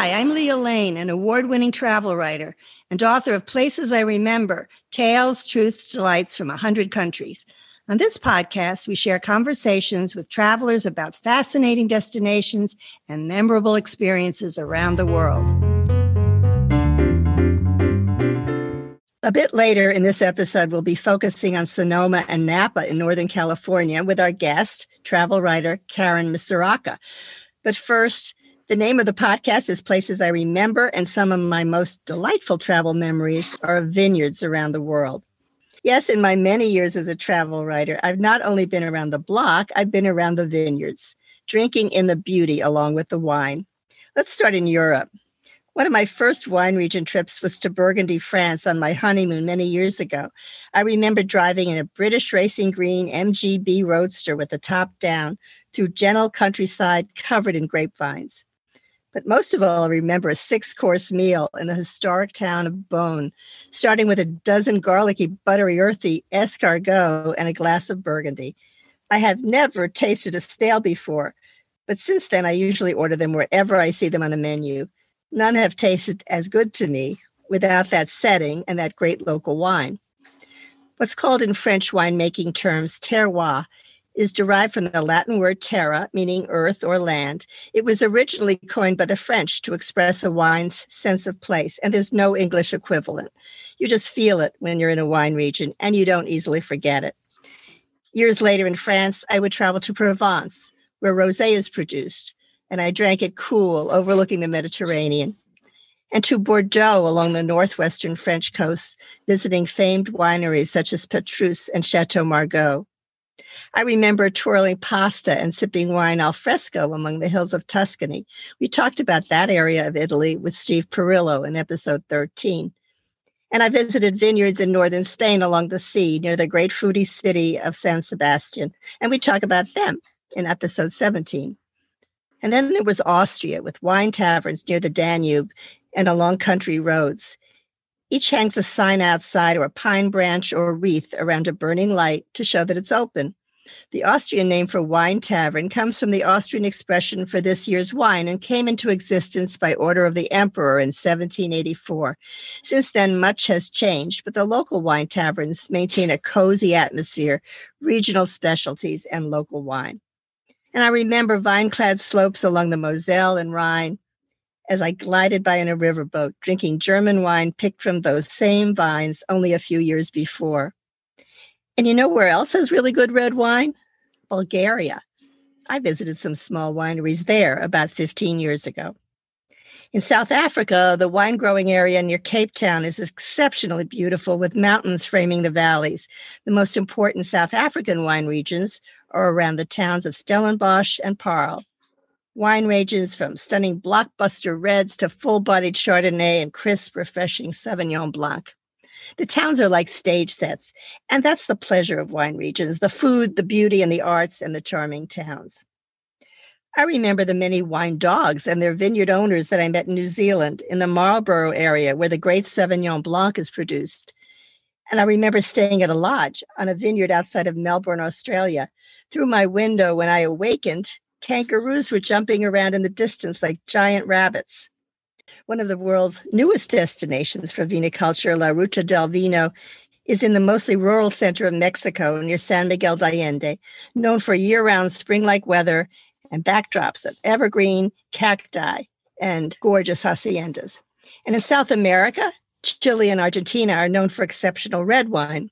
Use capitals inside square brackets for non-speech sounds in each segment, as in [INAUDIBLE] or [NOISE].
Hi, I'm Leah Lane, an award winning travel writer and author of Places I Remember Tales, Truths, Delights from 100 Countries. On this podcast, we share conversations with travelers about fascinating destinations and memorable experiences around the world. A bit later in this episode, we'll be focusing on Sonoma and Napa in Northern California with our guest, travel writer Karen Misuraca. But first, the name of the podcast is Places I Remember, and some of my most delightful travel memories are of vineyards around the world. Yes, in my many years as a travel writer, I've not only been around the block, I've been around the vineyards, drinking in the beauty along with the wine. Let's start in Europe. One of my first wine region trips was to Burgundy, France on my honeymoon many years ago. I remember driving in a British racing green MGB roadster with the top down through gentle countryside covered in grapevines. But most of all, I remember a six course meal in the historic town of Beaune, starting with a dozen garlicky, buttery, earthy escargot and a glass of Burgundy. I have never tasted a stale before, but since then I usually order them wherever I see them on a menu. None have tasted as good to me without that setting and that great local wine. What's called in French winemaking terms terroir is derived from the Latin word terra, meaning earth or land. It was originally coined by the French to express a wine's sense of place, and there's no English equivalent. You just feel it when you're in a wine region, and you don't easily forget it. Years later in France, I would travel to Provence, where rosé is produced and I drank it cool, overlooking the Mediterranean, and to Bordeaux along the northwestern French coast, visiting famed wineries such as Petrus and Chateau Margaux. I remember twirling pasta and sipping wine al fresco among the hills of Tuscany. We talked about that area of Italy with Steve Perillo in episode 13. And I visited vineyards in northern Spain along the sea near the great foodie city of San Sebastian. And we talk about them in episode 17. And then there was Austria with wine taverns near the Danube and along country roads. Each hangs a sign outside or a pine branch or wreath around a burning light to show that it's open. The Austrian name for wine tavern comes from the Austrian expression for this year's wine and came into existence by order of the emperor in 1784. Since then, much has changed, but the local wine taverns maintain a cozy atmosphere, regional specialties, and local wine. And I remember vine clad slopes along the Moselle and Rhine as I glided by in a riverboat, drinking German wine picked from those same vines only a few years before. And you know where else has really good red wine? Bulgaria. I visited some small wineries there about 15 years ago. In South Africa, the wine growing area near Cape Town is exceptionally beautiful with mountains framing the valleys. The most important South African wine regions are around the towns of Stellenbosch and Paarl. Wine ranges from stunning blockbuster reds to full bodied Chardonnay and crisp, refreshing Sauvignon Blanc. The towns are like stage sets, and that's the pleasure of wine regions the food, the beauty, and the arts, and the charming towns. I remember the many wine dogs and their vineyard owners that I met in New Zealand in the Marlborough area where the great Sauvignon Blanc is produced. And I remember staying at a lodge on a vineyard outside of Melbourne, Australia. Through my window, when I awakened, kangaroos were jumping around in the distance like giant rabbits. One of the world's newest destinations for viniculture, La Ruta del Vino, is in the mostly rural center of Mexico near San Miguel de Allende, known for year round spring like weather and backdrops of evergreen cacti and gorgeous haciendas. And in South America, Chile and Argentina are known for exceptional red wine,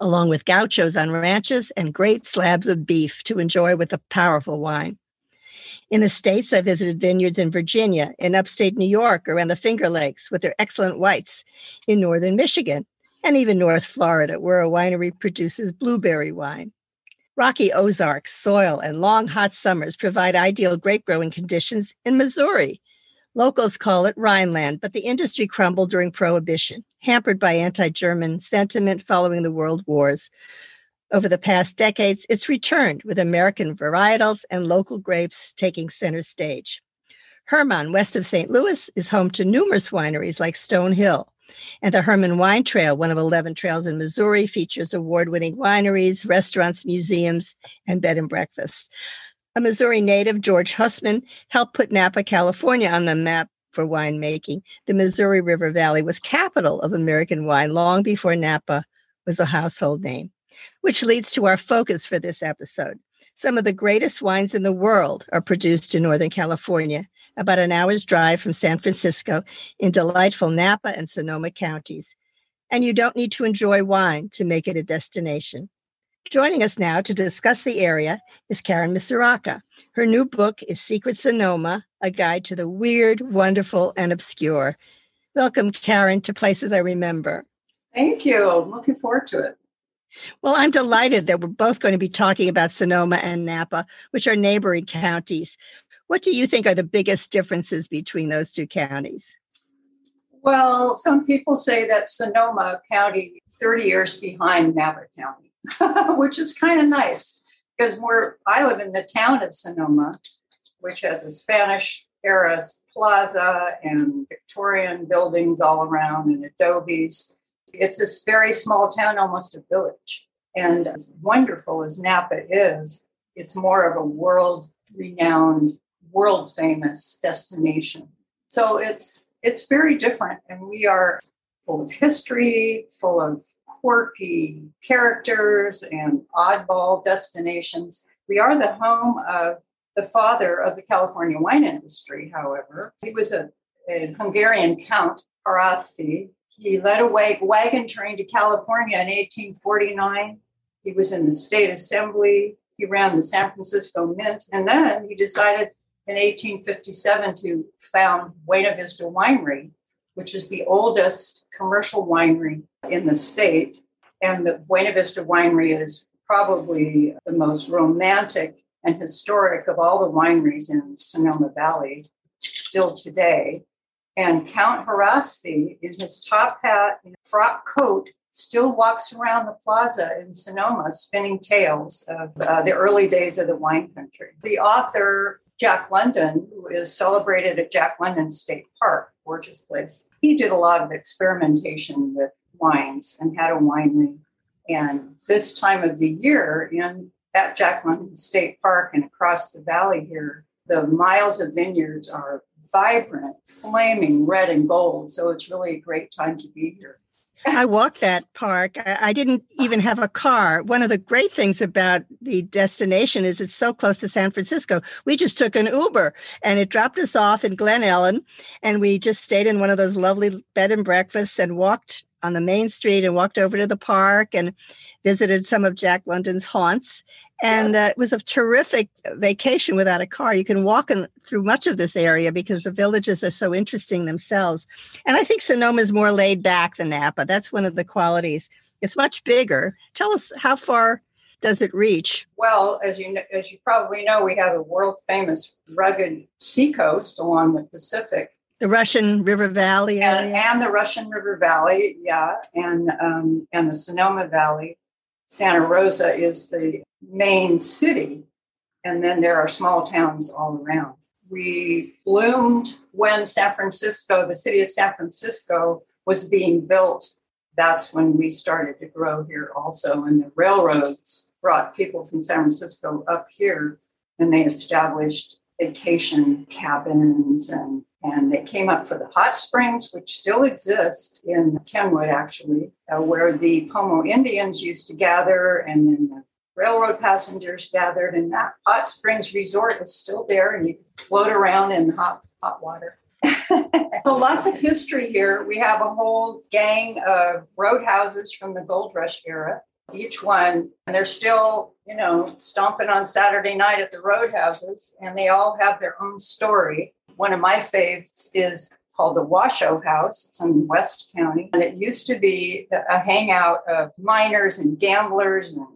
along with gauchos on ranches and great slabs of beef to enjoy with a powerful wine. In the States, I visited vineyards in Virginia, in upstate New York, around the Finger Lakes with their excellent whites, in northern Michigan, and even North Florida, where a winery produces blueberry wine. Rocky Ozarks, soil, and long hot summers provide ideal grape growing conditions in Missouri. Locals call it Rhineland, but the industry crumbled during Prohibition, hampered by anti German sentiment following the World Wars. Over the past decades, it's returned with American varietals and local grapes taking center stage. Hermann, west of St. Louis, is home to numerous wineries like Stone Hill, and the Hermann Wine Trail, one of 11 trails in Missouri, features award winning wineries, restaurants, museums, and bed and breakfast. A Missouri native, George Husmann, helped put Napa, California on the map for winemaking, the Missouri River Valley was capital of American wine long before Napa was a household name, which leads to our focus for this episode. Some of the greatest wines in the world are produced in Northern California, about an hour's drive from San Francisco in delightful Napa and Sonoma counties. And you don't need to enjoy wine to make it a destination. Joining us now to discuss the area is Karen Misuraca. Her new book is Secret Sonoma, a guide to the weird, wonderful, and obscure. Welcome, Karen, to Places I Remember. Thank you. I'm looking forward to it. Well, I'm delighted that we're both going to be talking about Sonoma and Napa, which are neighboring counties. What do you think are the biggest differences between those two counties? Well, some people say that Sonoma County 30 years behind Napa County. [LAUGHS] which is kind of nice because we're I live in the town of Sonoma, which has a Spanish era plaza and Victorian buildings all around and adobes. It's this very small town, almost a village. And as wonderful as Napa is, it's more of a world renowned, world famous destination. So it's it's very different and we are full of history, full of quirky characters and oddball destinations. We are the home of the father of the California wine industry, however. He was a, a Hungarian count, Haraszthy. He led a wagon train to California in 1849. He was in the state assembly. He ran the San Francisco Mint. And then he decided in 1857 to found Buena Vista Winery, which is the oldest commercial winery in the state. And the Buena Vista Winery is probably the most romantic and historic of all the wineries in Sonoma Valley still today. And Count Haraszthy, in his top hat and frock coat, still walks around the plaza in Sonoma spinning tales of uh, the early days of the wine country. The author Jack London, who is celebrated at Jack London State Park, gorgeous place. He did a lot of experimentation with wines and had a winery. And this time of the year in at Jack London State Park and across the valley here, the miles of vineyards are vibrant, flaming red and gold. So it's really a great time to be here. I walked that park. I didn't even have a car. One of the great things about the destination is it's so close to San Francisco. We just took an Uber and it dropped us off in Glen Ellen. And we just stayed in one of those lovely bed and breakfasts and walked on the main street and walked over to the park and visited some of Jack London's haunts. And yes. uh, it was a terrific vacation without a car. You can walk in, through much of this area because the villages are so interesting themselves. And I think Sonoma is more laid back than Napa. That's one of the qualities. It's much bigger. Tell us how far does it reach? Well, as you know, as you probably know, we have a world famous rugged seacoast along the Pacific the Russian River Valley and, and, the Russian River Valley, yeah, and um, and the Sonoma Valley. Santa Rosa is the main city, and then there are small towns all around. We bloomed when San Francisco, the city of San Francisco, was being built. That's when we started to grow here also, and the railroads brought people from San Francisco up here, and they established vacation cabins and and they came up for the hot springs, which still exist in Kenwood, actually, uh, where the Pomo Indians used to gather, and then the railroad passengers gathered. And that hot springs resort is still there, and you float around in hot hot water. [LAUGHS] so lots of history here. We have a whole gang of roadhouses from the gold rush era. Each one, and they're still, you know, stomping on Saturday night at the roadhouses, and they all have their own story. One of my faves is called the Washoe House. It's in West County. And it used to be a hangout of miners and gamblers and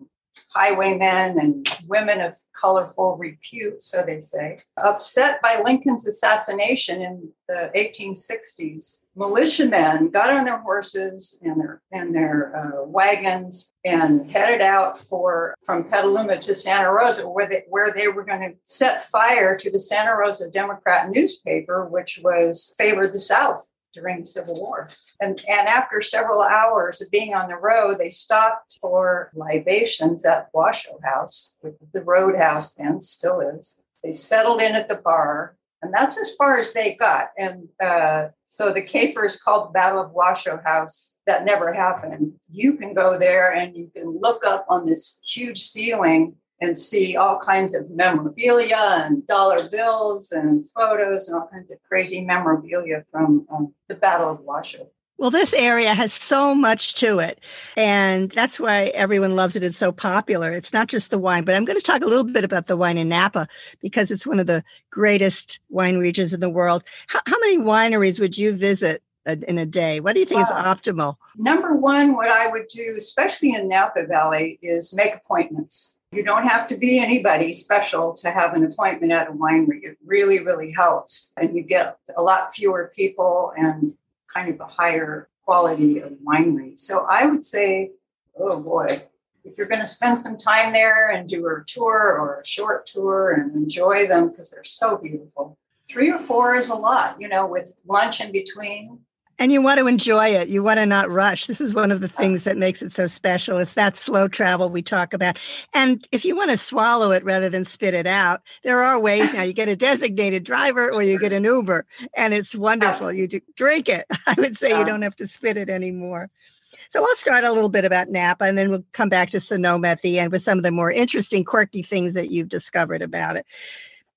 highwaymen and women of colorful repute, so they say. Upset by Lincoln's assassination in the 1860s, militiamen got on their horses and their and their uh, wagons and headed out for from Petaluma to Santa Rosa, where they where they were going to set fire to the Santa Rosa Democrat newspaper, which was favored the South during the Civil War. And, and after several hours of being on the road, they stopped for libations at Washoe House, which the roadhouse then still is. They settled in at the bar. And that's as far as they got. And uh, so the capers called the Battle of Washoe House, that never happened. You can go there and you can look up on this huge ceiling and see all kinds of memorabilia and dollar bills and photos and all kinds of crazy memorabilia from um, the Battle of Washoe. Well, this area has so much to it. And that's why everyone loves it. It's so popular. It's not just the wine, but I'm going to talk a little bit about the wine in Napa because it's one of the greatest wine regions in the world. How, how many wineries would you visit in a day? What do you think wow. is optimal? Number one, what I would do, especially in Napa Valley, is make appointments. You don't have to be anybody special to have an appointment at a winery. It really, really helps. And you get a lot fewer people and kind of a higher quality of winery. So I would say, oh boy, if you're going to spend some time there and do a tour or a short tour and enjoy them because they're so beautiful, three or four is a lot, you know, with lunch in between and you want to enjoy it. You want to not rush. This is one of the things that makes it so special. It's that slow travel we talk about. And if you want to swallow it rather than spit it out, there are ways now. You get a designated driver or you get an Uber, and it's wonderful. You drink it. [LAUGHS] I would say you don't have to spit it anymore. So I'll start a little bit about Napa and then we'll come back to Sonoma at the end with some of the more interesting, quirky things that you've discovered about it.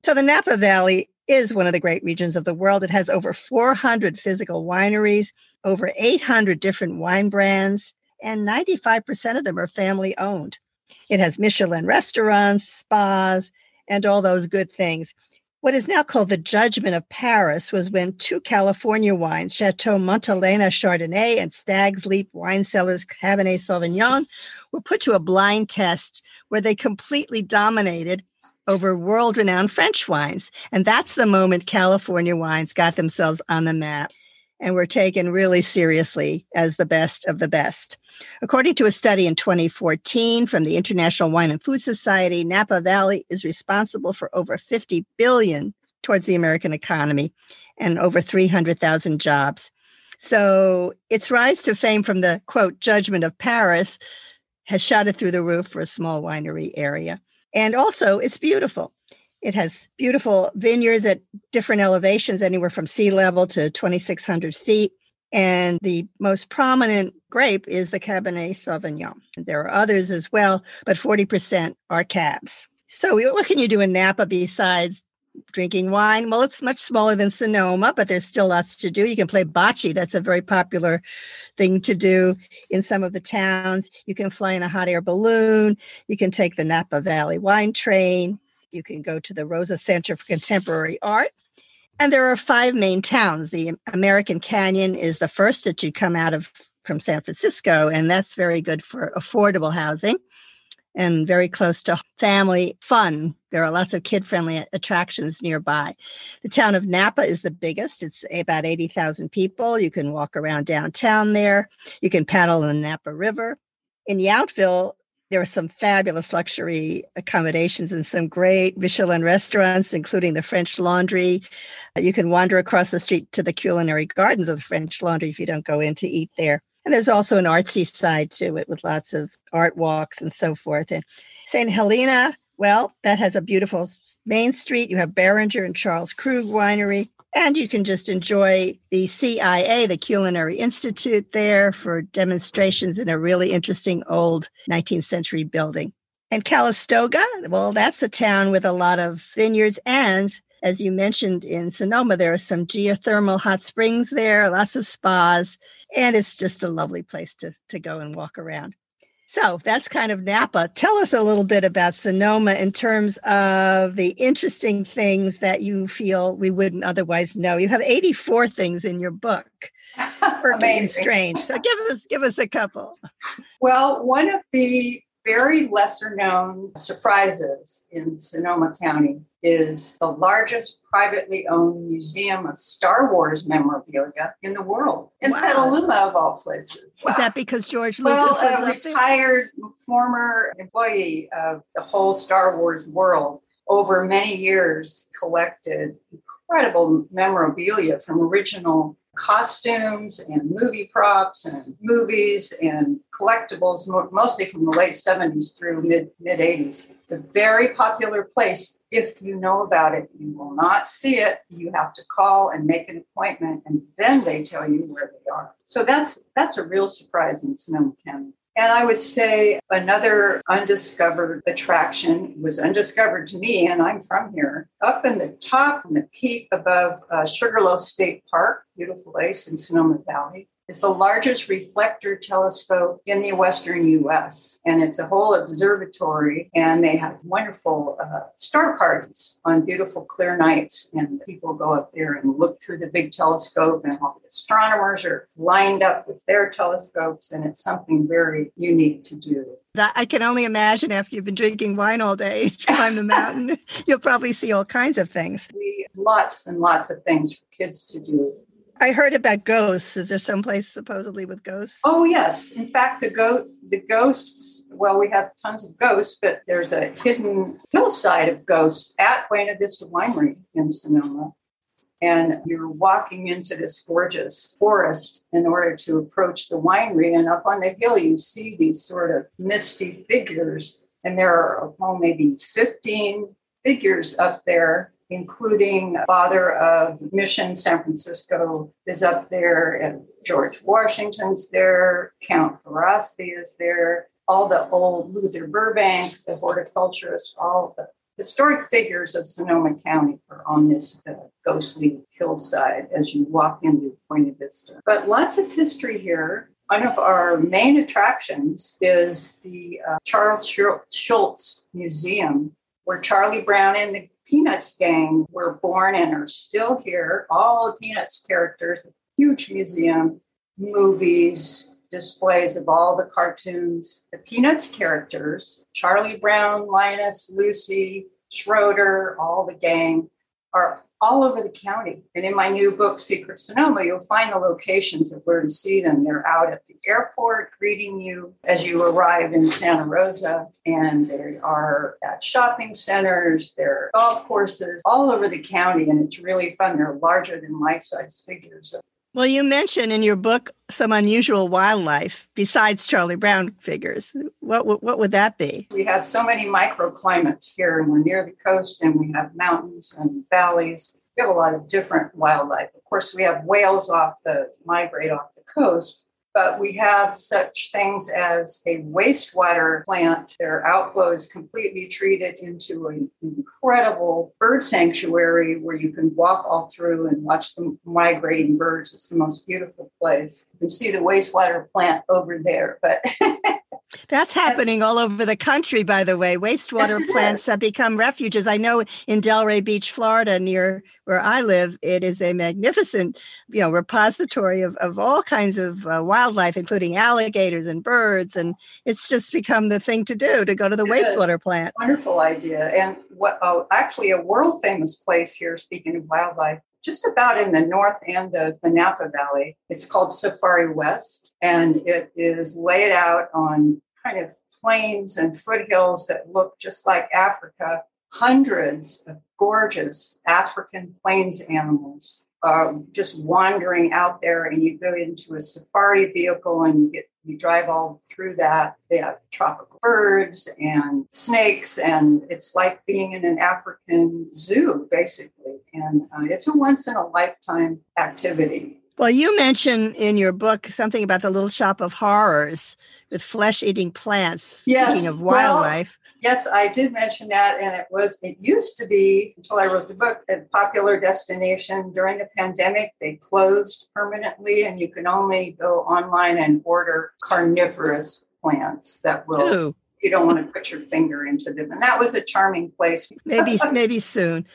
So the Napa Valley is one of the great regions of the world. It has over 400 physical wineries, over 800 different wine brands, and 95% of them are family owned. It has Michelin restaurants, spas, and all those good things. What is now called the Judgment of Paris was when two California wines, Chateau Montelena Chardonnay and Stag's Leap Wine Cellars Cabernet Sauvignon, were put to a blind test where they completely dominated over world renowned French wines. And that's the moment California wines got themselves on the map and were taken really seriously as the best of the best. According to a study in 2014 from the International Wine and Food Society, Napa Valley is responsible for over 50 billion towards the American economy and over 300,000 jobs. So its rise to fame from the quote judgment of Paris has shot it through the roof for a small winery area. And also, it's beautiful. It has beautiful vineyards at different elevations, anywhere from sea level to 2,600 feet. And the most prominent grape is the Cabernet Sauvignon. There are others as well, but 40% are cabs. So, what can you do in Napa besides drinking wine? Well, it's much smaller than Sonoma, but there's still lots to do. You can play bocce. That's a very popular thing to do in some of the towns. You can fly in a hot air balloon. You can take the Napa Valley wine train. You can go to di Rosa Center for Contemporary Art. And there are five main towns. The American Canyon is the first that you come out of from San Francisco, and that's very good for affordable housing and very close to family fun. There are lots of kid friendly attractions nearby. The town of Napa is the biggest, it's about 80,000 people. You can walk around downtown there, you can paddle in the Napa River. In Yountville, there are some fabulous luxury accommodations and some great Michelin restaurants, including the French Laundry. You can wander across the street to the culinary gardens of the French Laundry if you don't go in to eat there. And there's also an artsy side to it with lots of art walks and so forth. And St. Helena, well, that has a beautiful main street. You have Beringer and Charles Krug Winery. And you can just enjoy the CIA, the Culinary Institute, there for demonstrations in a really interesting old 19th century building. And Calistoga, well, that's a town with a lot of vineyards and as you mentioned in Sonoma, there are some geothermal hot springs there, lots of spas, and it's just a lovely place to, to go and walk around. So that's kind of Napa. Tell us a little bit about Sonoma in terms of the interesting things that you feel we wouldn't otherwise know. You have 84 things in your book. [LAUGHS] for Amazing. strange. So give us give us a couple. Well, one of the very lesser known surprises in Sonoma County is the largest privately owned museum of Star Wars memorabilia in the world, in wow. Petaluma, of all places. Is that because George Lucas? Well, a retired former employee of the whole Star Wars world over many years collected incredible memorabilia from original costumes and movie props and movies and collectibles, mostly from the late 70s through mid mid 80s. It's a very popular place if you know about it, you will not see it. You have to call and make an appointment, and then they tell you where they are. So that's that's a real surprise in Sonoma County. And I would say another undiscovered attraction was undiscovered to me, and I'm from here. Up in the top, in the peak above uh, Sugarloaf State Park, beautiful place in Sonoma Valley, is the largest reflector telescope in the Western US. And it's a whole observatory, and they have wonderful uh, star parties on beautiful, clear nights. And people go up there and look through the big telescope, and all the astronomers are lined up with their telescopes. And it's something very unique to do. I can only imagine after you've been drinking wine all day, [LAUGHS] climb the mountain, [LAUGHS] you'll probably see all kinds of things. We lots and lots of things for kids to do. I heard about ghosts. Is there some place supposedly with ghosts? Oh yes. In fact, the goat the ghosts, well, we have tons of ghosts, but there's a hidden hillside of ghosts at Buena Vista Winery in Sonoma. And you're walking into this gorgeous forest in order to approach the winery. And up on the hill, you see these sort of misty figures. And there are, oh, maybe 15 figures up there including father of Mission San Francisco is up there, and George Washington's there, Count Haraszthy is there, all the old Luther Burbank, the horticulturist, all the historic figures of Sonoma County are on this uh, ghostly hillside as you walk into Buena Vista. But lots of history here. One of our main attractions is the uh, Charles Schulz Museum, where Charlie Brown and the Peanuts gang were born and are still here. All the Peanuts characters, huge museum, movies, displays of all the cartoons. The Peanuts characters, Charlie Brown, Linus, Lucy, Schroeder, all the gang, are all over the county. And in my new book, Secret Sonoma, you'll find the locations of where to see them. They're out at the airport greeting you as you arrive in Santa Rosa, and they are at shopping centers, they're golf courses all over the county, and it's really fun. They're larger than life size figures well, you mentioned in your book some unusual wildlife besides Charlie Brown figures. What, what, what would that be? We have so many microclimates here, and we're near the coast, and we have mountains and valleys. We have a lot of different wildlife. Of course, we have whales off the migrate off the coast, but we have such things as a wastewater plant. Their outflow is completely treated into an incredible bird sanctuary where you can walk all through and watch the migrating birds. It's the most beautiful place. You can see the wastewater plant over there, but [LAUGHS] That's happening all over the country, by the way. Wastewater plants have become refuges. I know in Delray Beach, Florida, near where I live, it is a magnificent, you know, repository of, of all kinds of uh, wildlife, including alligators and birds. And it's just become the thing to do to go to the wastewater plant. Wonderful idea. And what oh, actually a world famous place here, speaking of wildlife, just about in the north end of the Napa Valley. It's called Safari West, and it is laid out on kind of plains and foothills that look just like Africa. Hundreds of gorgeous African plains animals uh, just wandering out there, and you go into a safari vehicle and you get you drive all through that. They have tropical birds and snakes, and it's like being in an African zoo, basically. And uh, it's a once in a lifetime activity. Well, you mentioned in your book something about the little shop of horrors with flesh eating plants. Yes. Speaking of wildlife. Well, yes, I did mention that. And it was, it used to be until I wrote the book, a popular destination during the pandemic. They closed permanently, and you can only go online and order carnivorous plants that will. Ooh you don't want to put your finger into them. And that was a charming place. maybe, [LAUGHS] maybe soon.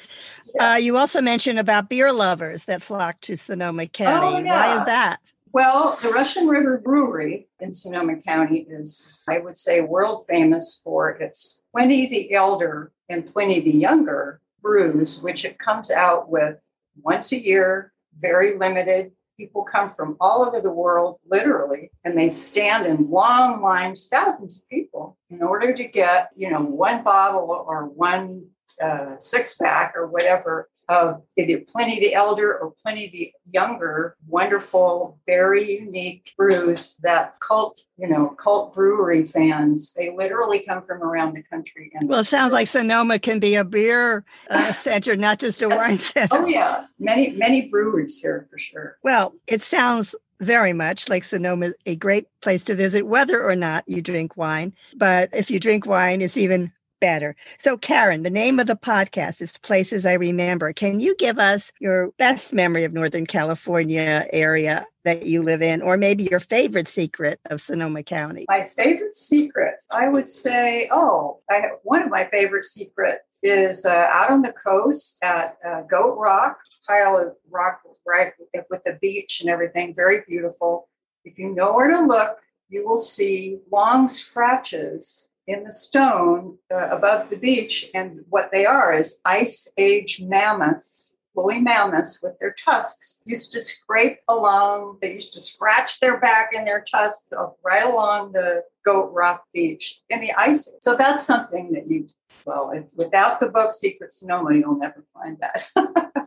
Yeah. Uh, you also mentioned about beer lovers that flock to Sonoma County. Oh, yeah. Why is that? Well, the Russian River Brewery in Sonoma County is, I would say, world famous for its Pliny the Elder and Pliny the Younger brews, which it comes out with once a year, very limited. People come from all over the world, literally, and they stand in long lines, thousands of people, in order to get, you know, one bottle or one uh, six pack or whatever of either Pliny the Elder or Pliny the Younger, wonderful, very unique brews that cult, you know, cult brewery fans, they literally come from around the country. And well, it sounds like Sonoma can be a beer uh, [LAUGHS] center, not just a wine center. Oh, yeah. Many, many breweries here for sure. Well, it sounds very much like Sonoma, a great place to visit, whether or not you drink wine. But if you drink wine, it's even better. So, Karen, the name of the podcast is Places I Remember. Can you give us your best memory of Northern California area that you live in, or maybe your favorite secret of Sonoma County? My favorite secret, I would say, oh, I one of my favorite secrets is uh, out on the coast at uh, Goat Rock, pile of rock right with the beach and everything, very beautiful. If you know where to look, you will see long scratches in the stone uh, above the beach. And what they are is ice age mammoths, woolly mammoths with their tusks, used to scrape along, they used to scratch their back and their tusks right along the Goat Rock Beach in the ice. So that's something that you, well, without the book Secret Sonoma, you'll never find that.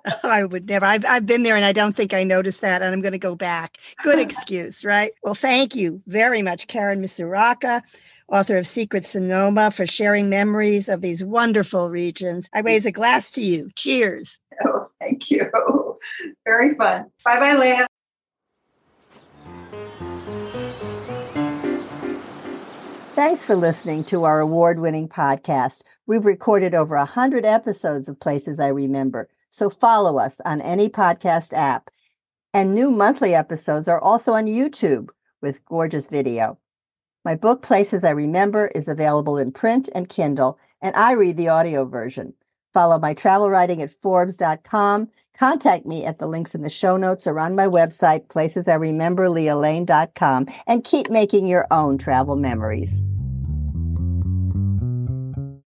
[LAUGHS] I would never. I've, I've been there and I don't think I noticed that, and I'm going to go back. Good [LAUGHS] excuse, right? Well, thank you very much, Karen Misuraca author of Secret Sonoma, for sharing memories of these wonderful regions. I raise a glass to you. Cheers. [LAUGHS] Oh, thank you. [LAUGHS] Very fun. Bye bye, Leah. Thanks for listening to our award winning podcast. We've recorded over 100 episodes of Places I Remember, so follow us on any podcast app. And new monthly episodes are also on YouTube with gorgeous video. My book, Places I Remember, is available in print and Kindle, and I read the audio version. Follow my travel writing at Forbes.com. Contact me at the links in the show notes or on my website, placesiremember, and keep making your own travel memories.